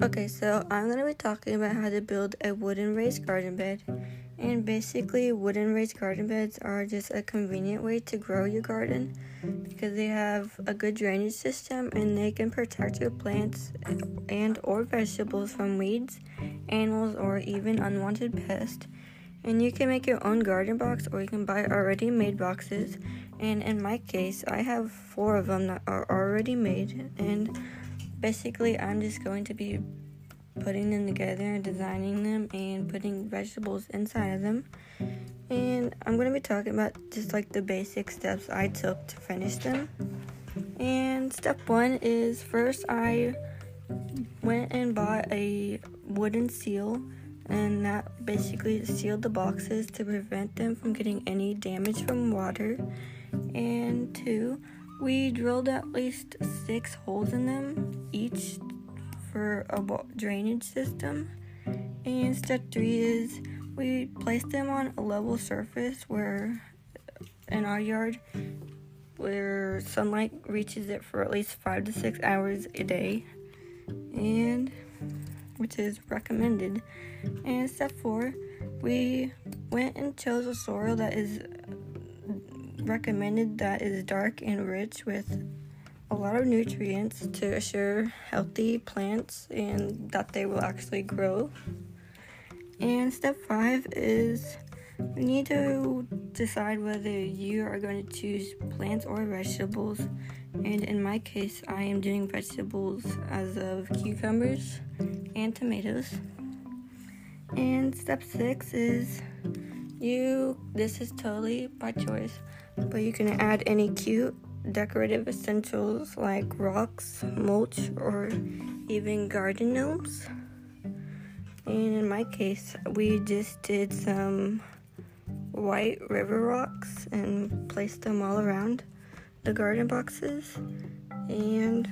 Okay, so I'm going to be talking about how to build a wooden raised garden bed. And basically, wooden raised garden beds are just a convenient way to grow your garden because they have a good drainage system and they can protect your plants and or vegetables from weeds, animals, or even unwanted pests. And you can make your own garden box or you can buy already made boxes. And in my case, I have four of them that are already made and basically I'm just going to be putting them together and designing them and putting vegetables inside of them. And I'm going to be talking about just like the basic steps I took to finish them. And step one is first I went and bought a wooden seal, and that basically sealed the boxes to prevent them from getting any damage from water. And two, we drilled at least six holes in them, each for a drainage system. And step three is we placed them on a level surface where in our yard where sunlight reaches it for at least five to six hours a day and which is recommended and step four we went and chose a soil that is recommended that is dark and rich with a lot of nutrients to assure healthy plants and that they will actually grow. And step five is you need to decide whether you are going to choose plants or vegetables. And in my case, I am doing vegetables as of cucumbers and tomatoes. And step six is you, this is totally by choice, but you can add any cute decorative essentials like rocks, mulch, or even garden gnomes. And in my case, we just did some white river rocks and placed them all around the garden boxes. And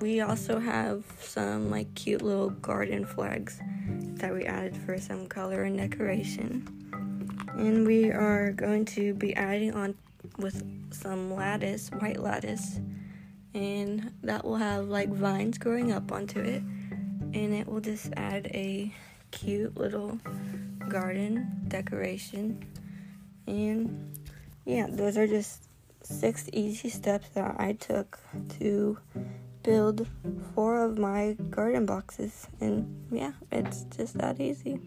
we also have some like cute little garden flags that we added for some color and decoration. And we are going to be adding on with some lattice, white lattice, and that will have like vines growing up onto it, and it will just add a cute little garden decoration. And yeah, those are just six easy steps that I took to build four of my garden boxes, and yeah, it's just that easy.